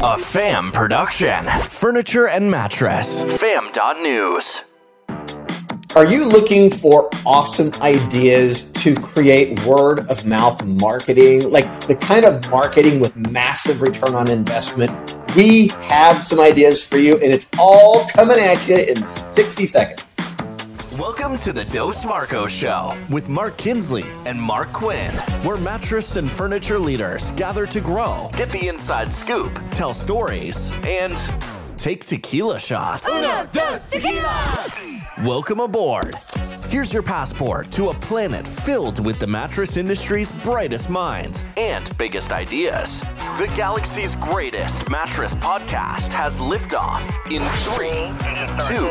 A fam production. Furniture and mattress. Fam.news. Are you looking for awesome ideas to create word of mouth marketing? Like the kind of marketing with massive return on investment? We have some ideas for you, and it's all coming at you in 60 seconds. Welcome to the Dos Marcos Show with Mark Kinsley and Mark Quinn, where mattress and furniture leaders gather to grow, get the inside scoop, tell stories, and take tequila shots. Uno, dos, tequila! Welcome aboard. Here's your passport to a planet filled with the mattress industry's brightest minds and biggest ideas. The galaxy's greatest mattress podcast has liftoff in three, two,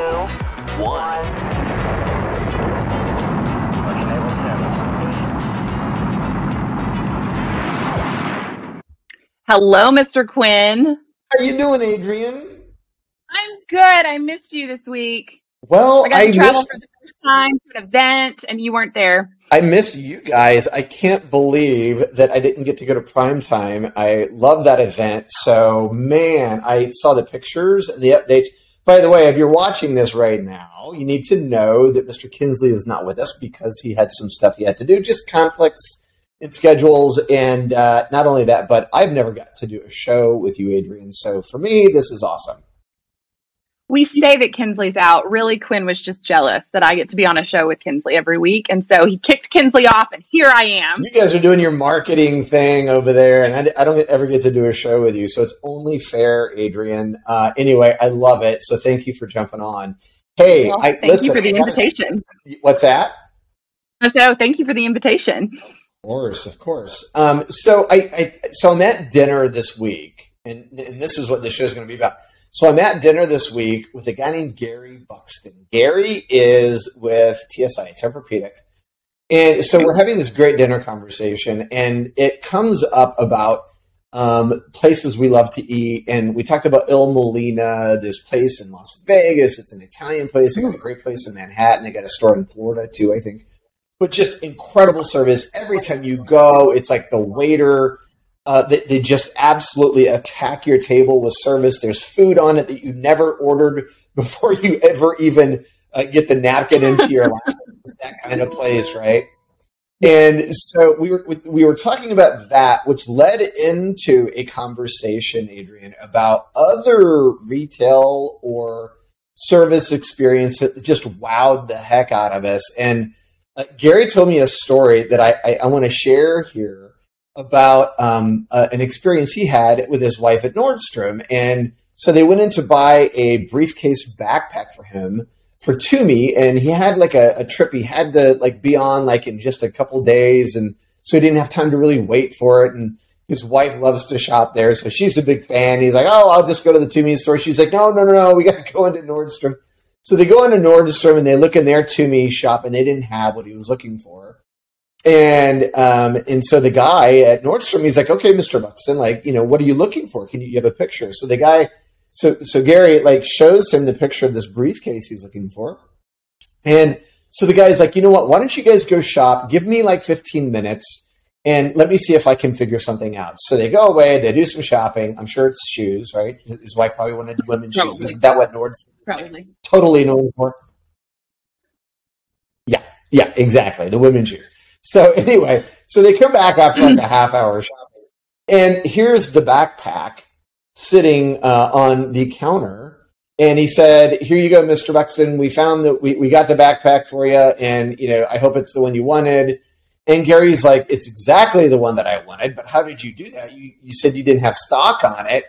one. Hello, Mr. Quinn. How you doing, Adrian? I'm good. I missed you this week. Well, I got I to travel missed for the first time to an event, and you weren't there. I missed you guys. I can't believe that I didn't get to go to prime time. I love that event. So, man, I saw the pictures and the updates. By the way, if you're watching this right now, you need to know that Mr. Kinsley is not with us because he had some stuff he had to do, just conflicts in schedules. And uh, not only that, but I've never got to do a show with you, Adrian. So for me, this is awesome. We say that Kinsley's out. Really, Quinn was just jealous that I get to be on a show with Kinsley every week. And so he kicked Kinsley off, and here I am. You guys are doing your marketing thing over there, and I, I don't ever get to do a show with you. So it's only fair, Adrian. Uh, anyway, I love it. So thank you for jumping on. Hey, Well, I, thank listen, you for the invitation. What's that? So thank you for the invitation. Of course, of course. Um, so I, I so I'm at dinner this week, and, and this is what the show is going to be about. So I'm at dinner this week with a guy named Gary Buxton. Gary is with TSI Tempur-Pedic, and so we're having this great dinner conversation, and it comes up about um, places we love to eat, and we talked about Il Mulino, this place in Las Vegas. It's an Italian place. They got a great place in Manhattan. They got a store in Florida too, I think but just incredible service every time you go. It's like the waiter, uh, they, they just absolutely attack your table with service. There's food on it that you never ordered before you ever even uh, get the napkin into your lap. That kind of place, right? And so we were we were talking about that, which led into a conversation, Adrian, about other retail or service experience that just wowed the heck out of us. And uh, Gary told me a story that I, I, I want to share here about um, uh, an experience he had with his wife at Nordstrom. And so they went in to buy a briefcase backpack for him for Tumi, and he had like a, a trip he had to like be on like in just a couple days, and so he didn't have time to really wait for it. And his wife loves to shop there, so she's a big fan. He's like, "Oh, I'll just go to the Tumi store." She's like, "No, no, no, no, we got to go into Nordstrom." So they go into Nordstrom and they look in their Tumi shop, and they didn't have what he was looking for. And um, and so the guy at Nordstrom, he's like, "Okay, Mister Buxton, like, you know, what are you looking for? Can you, you have a picture?" So the guy, so so Gary like shows him the picture of this briefcase he's looking for, and so the guy's like, "You know what? Why don't you guys go shop? Give me like fifteen minutes." And let me see if I can figure something out. So they go away, they do some shopping. I'm sure it's shoes, right? His wife probably wanted women's shoes. Probably. Isn't that what Nordstrom Probably. Totally known for. Yeah, yeah, exactly. The women's shoes. So anyway, so they come back after like a half hour shopping, and here's the backpack sitting uh, on the counter. And he said, "Here you go, Mister Buxton. We found that we, we got the backpack for you, and you know I hope it's the one you wanted." And Gary's like, "It's exactly the one that I wanted, but how did you do that? You you said you didn't have stock on it."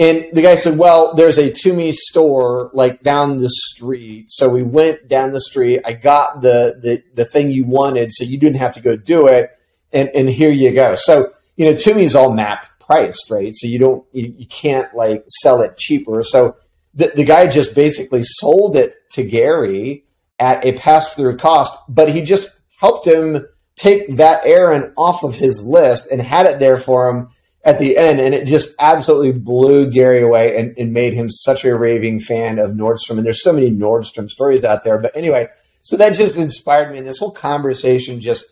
And the guy said, "Well, there's a Tumi store like down the street, so we went down the street. I got the the the thing you wanted, so you didn't have to go do it. And and here you go. So you know, Tumi's all map priced, right? So you don't you, you can't like sell it cheaper. So the the guy just basically sold it to Gary at a pass through cost, but he just helped him take that errand off of his list and had it there for him at the end, and it just absolutely blew Gary away and, and made him such a raving fan of Nordstrom. And there's so many Nordstrom stories out there. But anyway, so that just inspired me, and this whole conversation just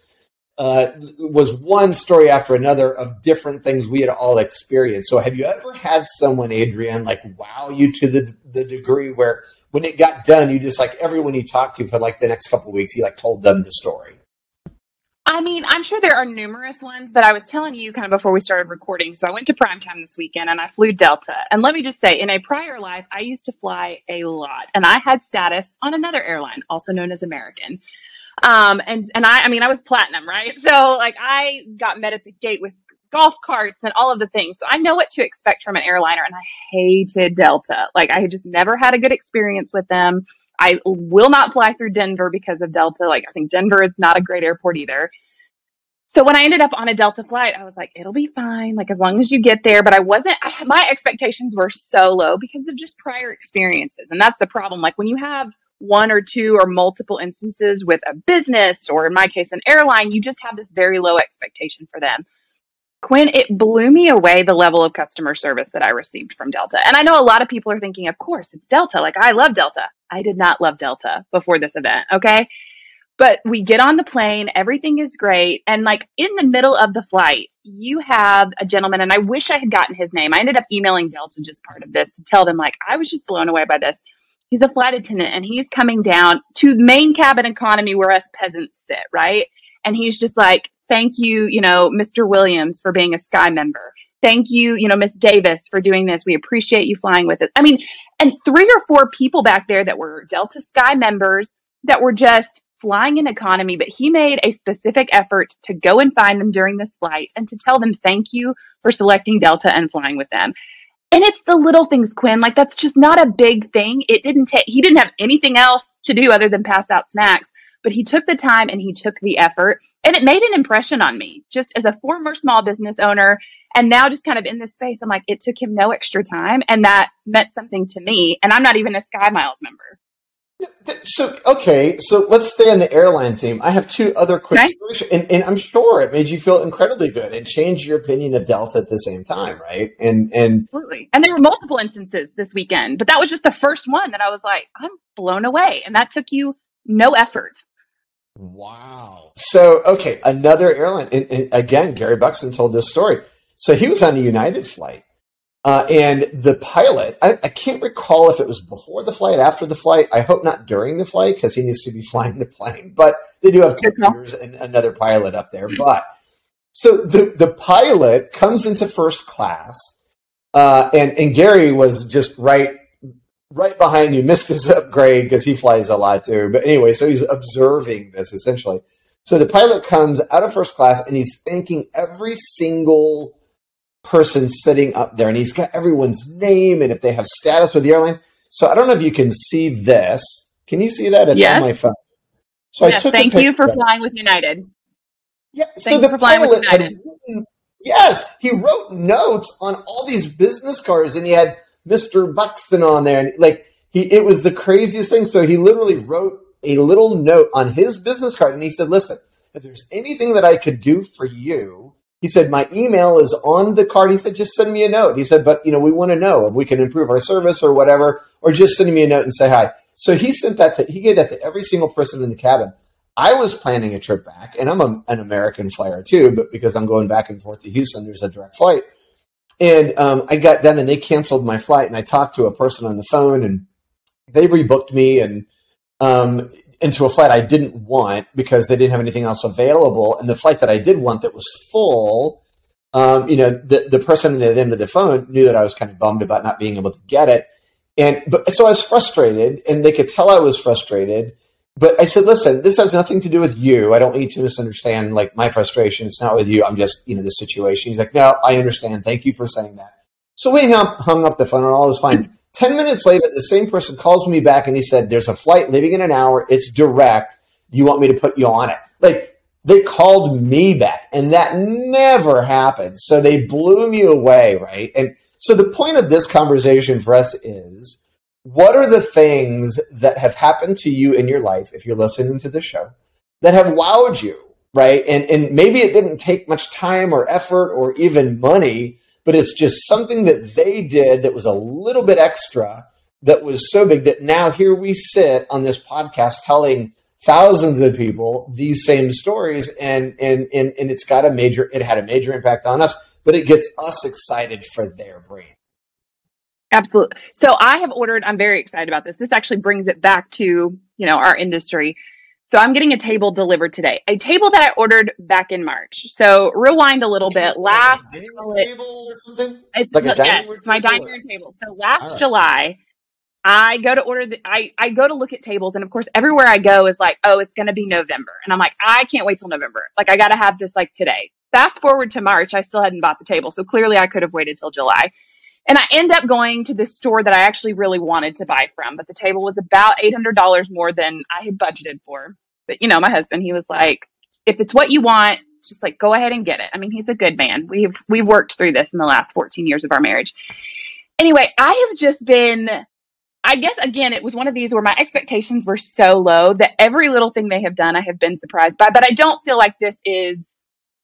uh, was one story after another of different things we had all experienced. So, have you ever had someone, Adrian, like wow you to the the degree where when it got done, you just like everyone you talked to for like the next couple weeks, you like told them the story? I mean, I'm sure there are numerous ones, but I was telling you kind of before we started recording. So I went to primetime this weekend and I flew Delta. And let me just say, in a prior life, I used to fly a lot and I had status on another airline, also known as American. Um, and, and I, I mean, I was platinum, right? So like I got met at the gate with golf carts and all of the things. So I know what to expect from an airliner and I hated Delta. Like I just never had a good experience with them. I will not fly through Denver because of Delta. Like, I think Denver is not a great airport either. So when I ended up on a Delta flight, I was like, it'll be fine, like as long as you get there. But I wasn't, I, my expectations were so low because of just prior experiences. And that's the problem. Like when you have one or two or multiple instances with a business, or in my case, an airline, you just have this very low expectation for them. Quinn, it blew me away the level of customer service that I received from Delta. And I know a lot of people are thinking, of course, it's Delta. Like, I love Delta. I did not love Delta before this event. Okay. But we get on the plane, everything is great. And like in the middle of the flight, you have a gentleman, and I wish I had gotten his name. I ended up emailing Delta just part of this to tell them, like, I was just blown away by this. He's a flight attendant and he's coming down to main cabin economy where us peasants sit, right? And he's just like, thank you, you know, Mr. Williams for being a Sky member. Thank you, you know, Miss Davis for doing this. We appreciate you flying with us. I mean, and three or four people back there that were Delta Sky members that were just flying in economy, but he made a specific effort to go and find them during this flight and to tell them thank you for selecting Delta and flying with them. And it's the little things, Quinn. Like that's just not a big thing. It didn't take, he didn't have anything else to do other than pass out snacks, but he took the time and he took the effort and it made an impression on me just as a former small business owner and now just kind of in this space i'm like it took him no extra time and that meant something to me and i'm not even a sky miles member. So okay so let's stay on the airline theme. I have two other quick stories and, and, i'm sure it made you feel incredibly good. And changed your opinion of delta at the same time right? And and absolutely. And there were multiple instances this weekend but that was just the first one that i was like i'm blown away and that took you no effort Wow. So, okay, another airline. And, and, again, Gary Buxton told this story. So he was on a United flight. Uh, and the pilot, I, I, can't recall if it was before the flight, after the flight. I hope not during the flight because he needs to be flying the plane. But they do have computers and another pilot up there. But so the, the pilot comes into first class, uh, and, and Gary was just right right behind you, missed his upgrade because he flies a lot too. But anyway, so he's observing this essentially. So the pilot comes out of first class and he's thanking every single person sitting up there, and he's got everyone's name and if they have status with the airline. So I don't know if you can see this. Can you see that? It's yes. on my phone. So yes, I took thank you for flying with United. Yeah, thank so the pilot had written, yes, he wrote notes on all these business cards, and he had Mr. Buxton on there. And like he it was the craziest thing. So he literally wrote a little note on his business card and he said, Listen, if there's anything that I could do for you, he said, My email is on the card. He said, just send me a note. He said, but you know, we want to know if we can improve our service or whatever, or just send me a note and say hi. So he sent that to he gave that to every single person in the cabin. I was planning a trip back, and I'm a, an American flyer too, but because I'm going back and forth to Houston, there's a direct flight. And um, I got done and they canceled my flight. And I talked to a person on the phone and they rebooked me and um, into a flight I didn't want because they didn't have anything else available. And the flight that I did want that was full, um, you know, the, the person at the end of the phone knew that I was kind of bummed about not being able to get it. And but so I was frustrated and they could tell I was frustrated but I said, listen, this has nothing to do with you. I don't need to misunderstand like my frustration. It's not with you. I'm just, you know, the situation. He's like, no, I understand. Thank you for saying that. So we hung, up the phone and all was fine. 10 minutes later, the same person calls me back and he said, there's a flight leaving in an hour. It's direct. You want me to put you on it? Like they called me back and that never happened. So they blew me away. Right. And so the point of this conversation for us is, what are the things that have happened to you in your life if you're listening to the show that have wowed you right? And and maybe it didn't take much time or effort or even money but it's just something that they did that was a little bit extra that was so big that now here we sit on this podcast telling thousands of people these same stories and and and, and it's got a major it had a major impact on us but it gets us excited for their brand absolutely so i have ordered i'm very excited about this this actually brings it back to you know our industry so i'm getting a table delivered today a table that i ordered back in march so rewind a little bit last table or something it's, like a yes, my dining room table so last right. july I go to order the I, I go to look at tables and of course everywhere I go is like, oh, it's gonna be November. And I'm like, I can't wait till November. Like I gotta have this like today. Fast forward to March, I still hadn't bought the table. So clearly I could have waited till July. And I end up going to this store that I actually really wanted to buy from, but the table was about $800 more than I had budgeted for. But you know, my husband, he was like, if it's what you want, just like go ahead and get it. I mean, he's a good man. We've we've worked through this in the last 14 years of our marriage. Anyway, I have just been I guess again, it was one of these where my expectations were so low that every little thing they have done, I have been surprised by. But I don't feel like this is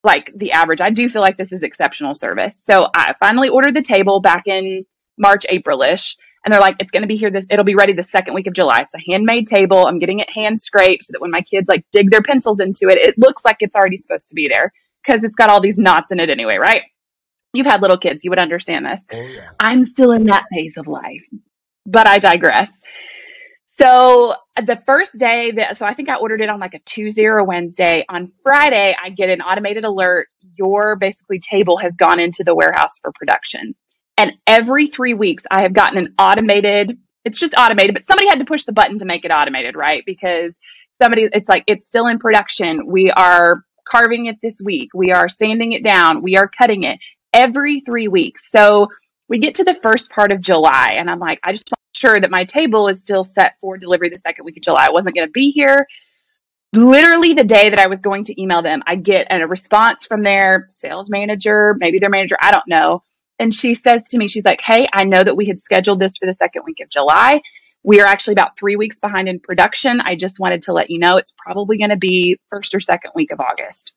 like the average. I do feel like this is exceptional service. So I finally ordered the table back in March, Aprilish, and they're like, it's going to be here. This it'll be ready the second week of July. It's a handmade table. I'm getting it hand scraped so that when my kids like dig their pencils into it, it looks like it's already supposed to be there because it's got all these knots in it anyway, right? You've had little kids, you would understand this. Oh, yeah. I'm still in that phase of life but I digress. So the first day that, so I think I ordered it on like a Tuesday or a Wednesday. On Friday, I get an automated alert. Your basically table has gone into the warehouse for production. And every three weeks, I have gotten an automated, it's just automated, but somebody had to push the button to make it automated, right? Because somebody, it's like, it's still in production. We are carving it this week. We are sanding it down. We are cutting it every three weeks. So we get to the first part of July, and I'm like, I just want to sure that my table is still set for delivery the second week of July. I wasn't going to be here. Literally the day that I was going to email them, I get a response from their sales manager, maybe their manager, I don't know. And she says to me, she's like, Hey, I know that we had scheduled this for the second week of July. We are actually about three weeks behind in production. I just wanted to let you know it's probably going to be first or second week of August.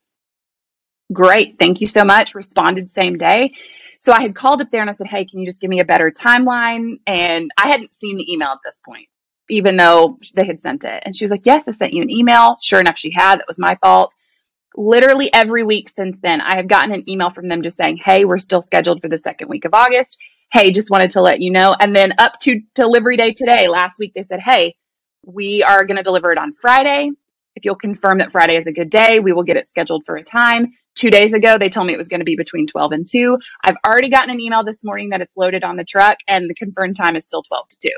Great. Thank you so much. Responded same day. So I had called up there and I said, Hey, can you just give me a better timeline? And I hadn't seen the email at this point, even though they had sent it. And she was like, Yes, I sent you an email. Sure enough, she had. That was my fault. Literally every week since then, I have gotten an email from them just saying, Hey, we're still scheduled for the second week of August. Hey, just wanted to let you know. And then up to delivery day today, last week, they said, Hey, we are going to deliver it on Friday. If you'll confirm that Friday is a good day, we will get it scheduled for a time. Two days ago, they told me it was going to be between 12 and 2. I've already gotten an email this morning that it's loaded on the truck and the confirmed time is still 12 to 2.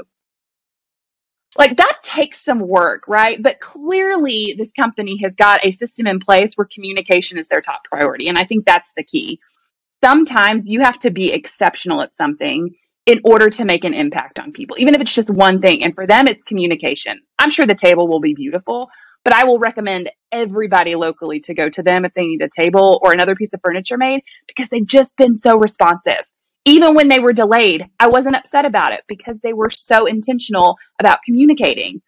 Like that takes some work, right? But clearly, this company has got a system in place where communication is their top priority. And I think that's the key. Sometimes you have to be exceptional at something in order to make an impact on people, even if it's just one thing. And for them, it's communication. I'm sure the table will be beautiful, but I will recommend everybody locally to go to them if they need a table or another piece of furniture made because they've just been so responsive. Even when they were delayed, I wasn't upset about it because they were so intentional about communicating.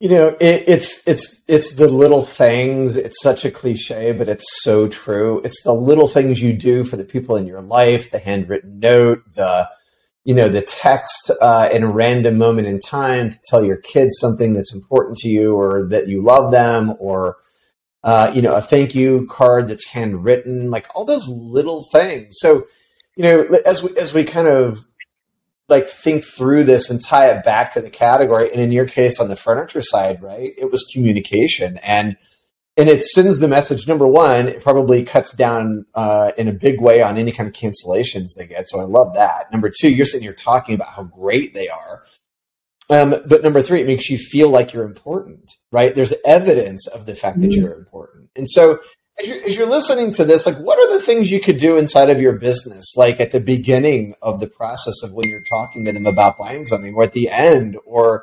You know, it, it's it's it's the little things. It's such a cliche, but it's so true. It's the little things you do for the people in your life, the handwritten note, the you know, the text uh, in a random moment in time to tell your kids something that's important to you or that you love them or, uh, you know, a thank you card that's handwritten, like all those little things. So, you know, as we, as we kind of like think through this and tie it back to the category, and in your case on the furniture side, right, it was communication and and it sends the message. Number one, it probably cuts down uh, in a big way on any kind of cancellations they get. So I love that. Number two, you're sitting here talking about how great they are. Um, but number three, it makes you feel like you're important, right? There's evidence of the fact that mm-hmm. you're important. And so as you're, as you're listening to this, like what are the things you could do inside of your business, like at the beginning of the process of when you're talking to them about buying something or at the end, or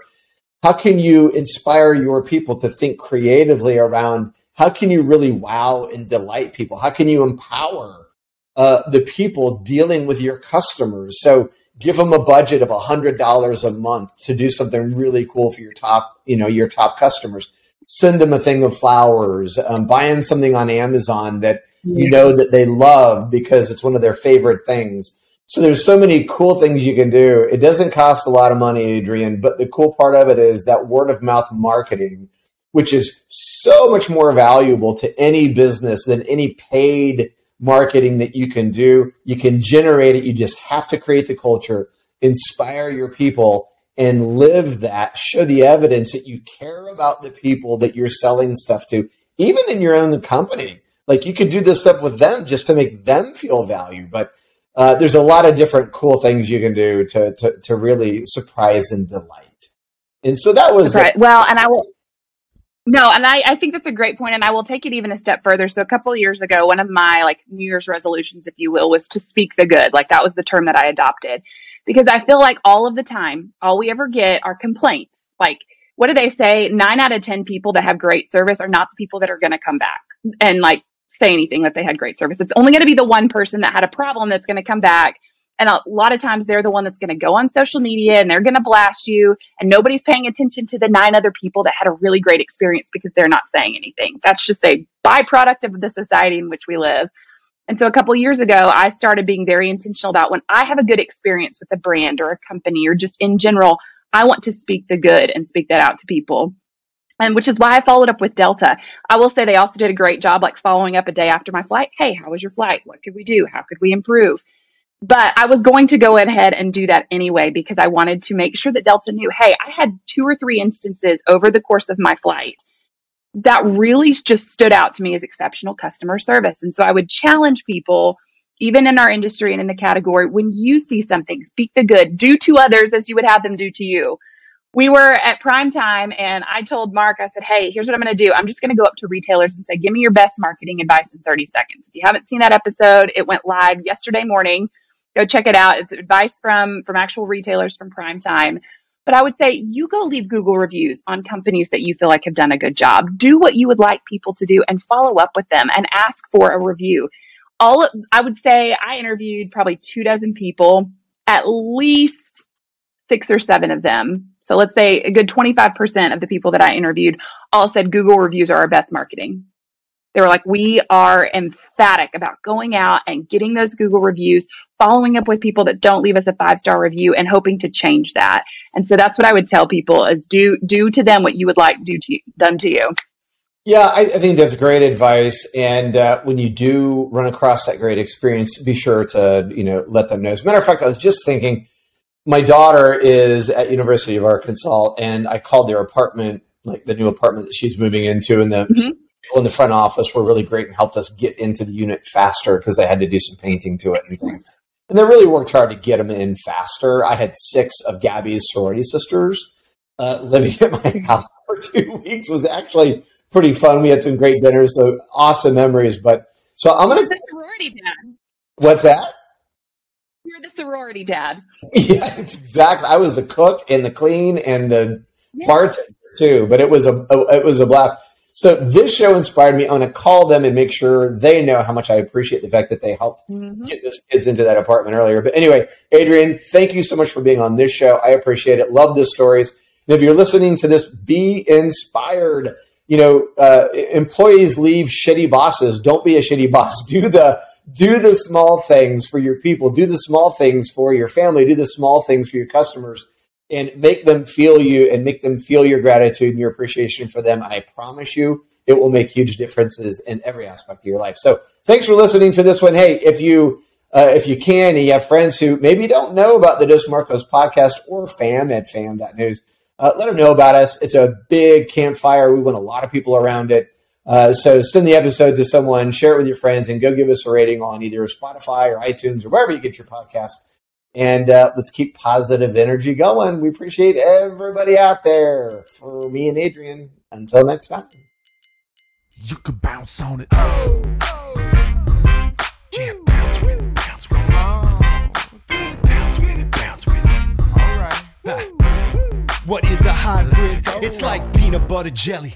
how can you inspire your people to think creatively around how can you really wow and delight people? How can you empower uh, the people dealing with your customers? So give them a budget of a hundred dollars a month to do something really cool for your top, you know, your top customers. Send them a thing of flowers. Um, buy them something on Amazon that you know that they love because it's one of their favorite things. So there's so many cool things you can do. It doesn't cost a lot of money, Adrian, but the cool part of it is that word of mouth marketing which is so much more valuable to any business than any paid marketing that you can do. You can generate it. You just have to create the culture, inspire your people, and live that. Show the evidence that you care about the people that you're selling stuff to, even in your own company. Like you could do this stuff with them just to make them feel value. But uh, there's a lot of different cool things you can do to, to, to really surprise and delight. And so that was right. Well, and I will. No, and I, I think that's a great point, and I will take it even a step further. So a couple of years ago, one of my like New Year's resolutions, if you will, was to speak the good. Like that was the term that I adopted, because I feel like all of the time, all we ever get are complaints. Like, what do they say? Nine out of ten people that have great service are not the people that are going to come back and like say anything that they had great service. It's only going to be the one person that had a problem that's going to come back and a lot of times they're the one that's going to go on social media and they're going to blast you, and nobody's paying attention to the nine other people that had a really great experience because they're not saying anything. That's just a byproduct of the society in which we live. And so a couple years ago, I started being very intentional about when I have a good experience with a brand or a company or just in general, I want to speak the good and speak that out to people. And which is why I followed up with Delta. I will say they also did a great job, like following up a day after my flight. Hey, how was your flight? What could we do? How could we improve? But I was going to go ahead and do that anyway because I wanted to make sure that Delta knew hey, I had two or three instances over the course of my flight that really just stood out to me as exceptional customer service. And so I would challenge people, even in our industry and in the category, when you see something, speak the good, do to others as you would have them do to you. We were at prime time and I told Mark, I said, Hey, here's what I'm going to do. I'm just going to go up to retailers and say, Give me your best marketing advice in 30 seconds. If you haven't seen that episode, it went live yesterday morning go check it out. It's advice from from actual retailers from prime time. But I would say you go leave Google reviews on companies that you feel like have done a good job. Do what you would like people to do and follow up with them and ask for a review. All I would say I interviewed probably two dozen people, at least six or seven of them. So let's say a good 25% of the people that I interviewed all said Google reviews are our best marketing. They were like, we are emphatic about going out and getting those Google reviews, following up with people that don't leave us a five star review and hoping to change that. And so that's what I would tell people is do, do to them what you would like do to you, done to you. Yeah, I, I think that's great advice. And uh, when you do run across that great experience, be sure to, you know, let them know. As a matter of fact, I was just thinking, my daughter is at University of Arkansas and I called their apartment, like the new apartment that she's moving into and the mm-hmm in the front office were really great and helped us get into the unit faster because they had to do some painting to it and things. And they really worked hard to get them in faster. I had six of Gabby's sorority sisters uh, living at my house for two weeks. It was actually pretty fun. We had some great dinners, so awesome memories. But so I'm gonna the sorority dad. What's that? You're the sorority dad. Yeah, exactly. I was the cook and the clean and the yeah. bartender too. But it was a, a it was a blast. So this show inspired me. I'm going to call them and make sure they know how much I appreciate the fact that they helped mm-hmm. get those kids into that apartment earlier. But anyway, Adrian, thank you so much for being on this show. I appreciate it. Love the stories. And if you're listening to this, be inspired. You know, uh, employees leave shitty bosses. Don't be a shitty boss. Do the do the small things for your people. Do the small things for your family. Do the small things for your customers and make them feel you and make them feel your gratitude and your appreciation for them. And I promise you, it will make huge differences in every aspect of your life. So thanks for listening to this one. Hey, if you uh, if you can, and you have friends who maybe don't know about the Dos Marcos podcast or fam at fam.news, uh, let them know about us. It's a big campfire. We want a lot of people around it. Uh, so send the episode to someone, share it with your friends, and go give us a rating on either Spotify or iTunes or wherever you get your podcast and uh, let's keep positive energy going. We appreciate everybody out there. For me and Adrian, until next time. You can bounce on it. Oh, oh. Jam, bounce with it, bounce with it. Oh. Bounce with it, bounce with it. All right. What is a hybrid? It's like peanut butter jelly,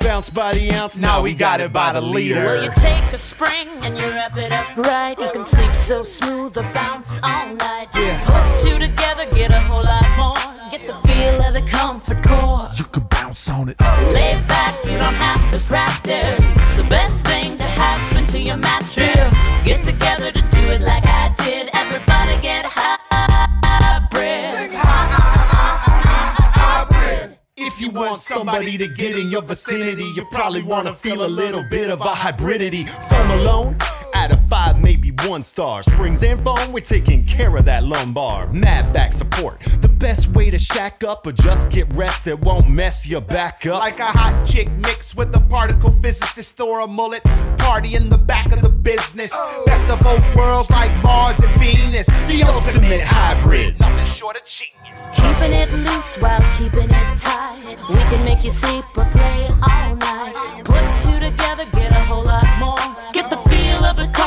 Bounce by the ounce, now we got it by the liter. Well, you take a spring and you wrap it up right. You can sleep so smooth or bounce all night. Yeah. Put two together, get a whole lot more. Get the feel of the comfort core. You can bounce on it. Lay back, you don't have to practice. It's the best thing to happen to your mattress. Get Somebody to get in your vicinity, you probably want to feel a little bit of a hybridity. Foam alone, out of five, maybe one star. Springs and foam, we're taking care of that lumbar. Mad back support, the best way to shack up or just get rest that won't mess your back up. Like a hot chick mixed with a particle physicist or a mullet. Party in the back of the business. Best of both worlds like Mars and Venus. The ultimate hybrid. Nothing short of genius. Keeping it loose while keeping it tight. We can make you sleep or play all night. Put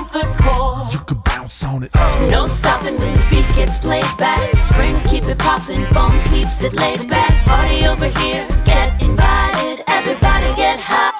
comfort core. You can bounce on it. No stopping when the beat gets played back. Springs keep it popping, foam keeps it laid back. Party over here, get invited. Everybody get hybrid.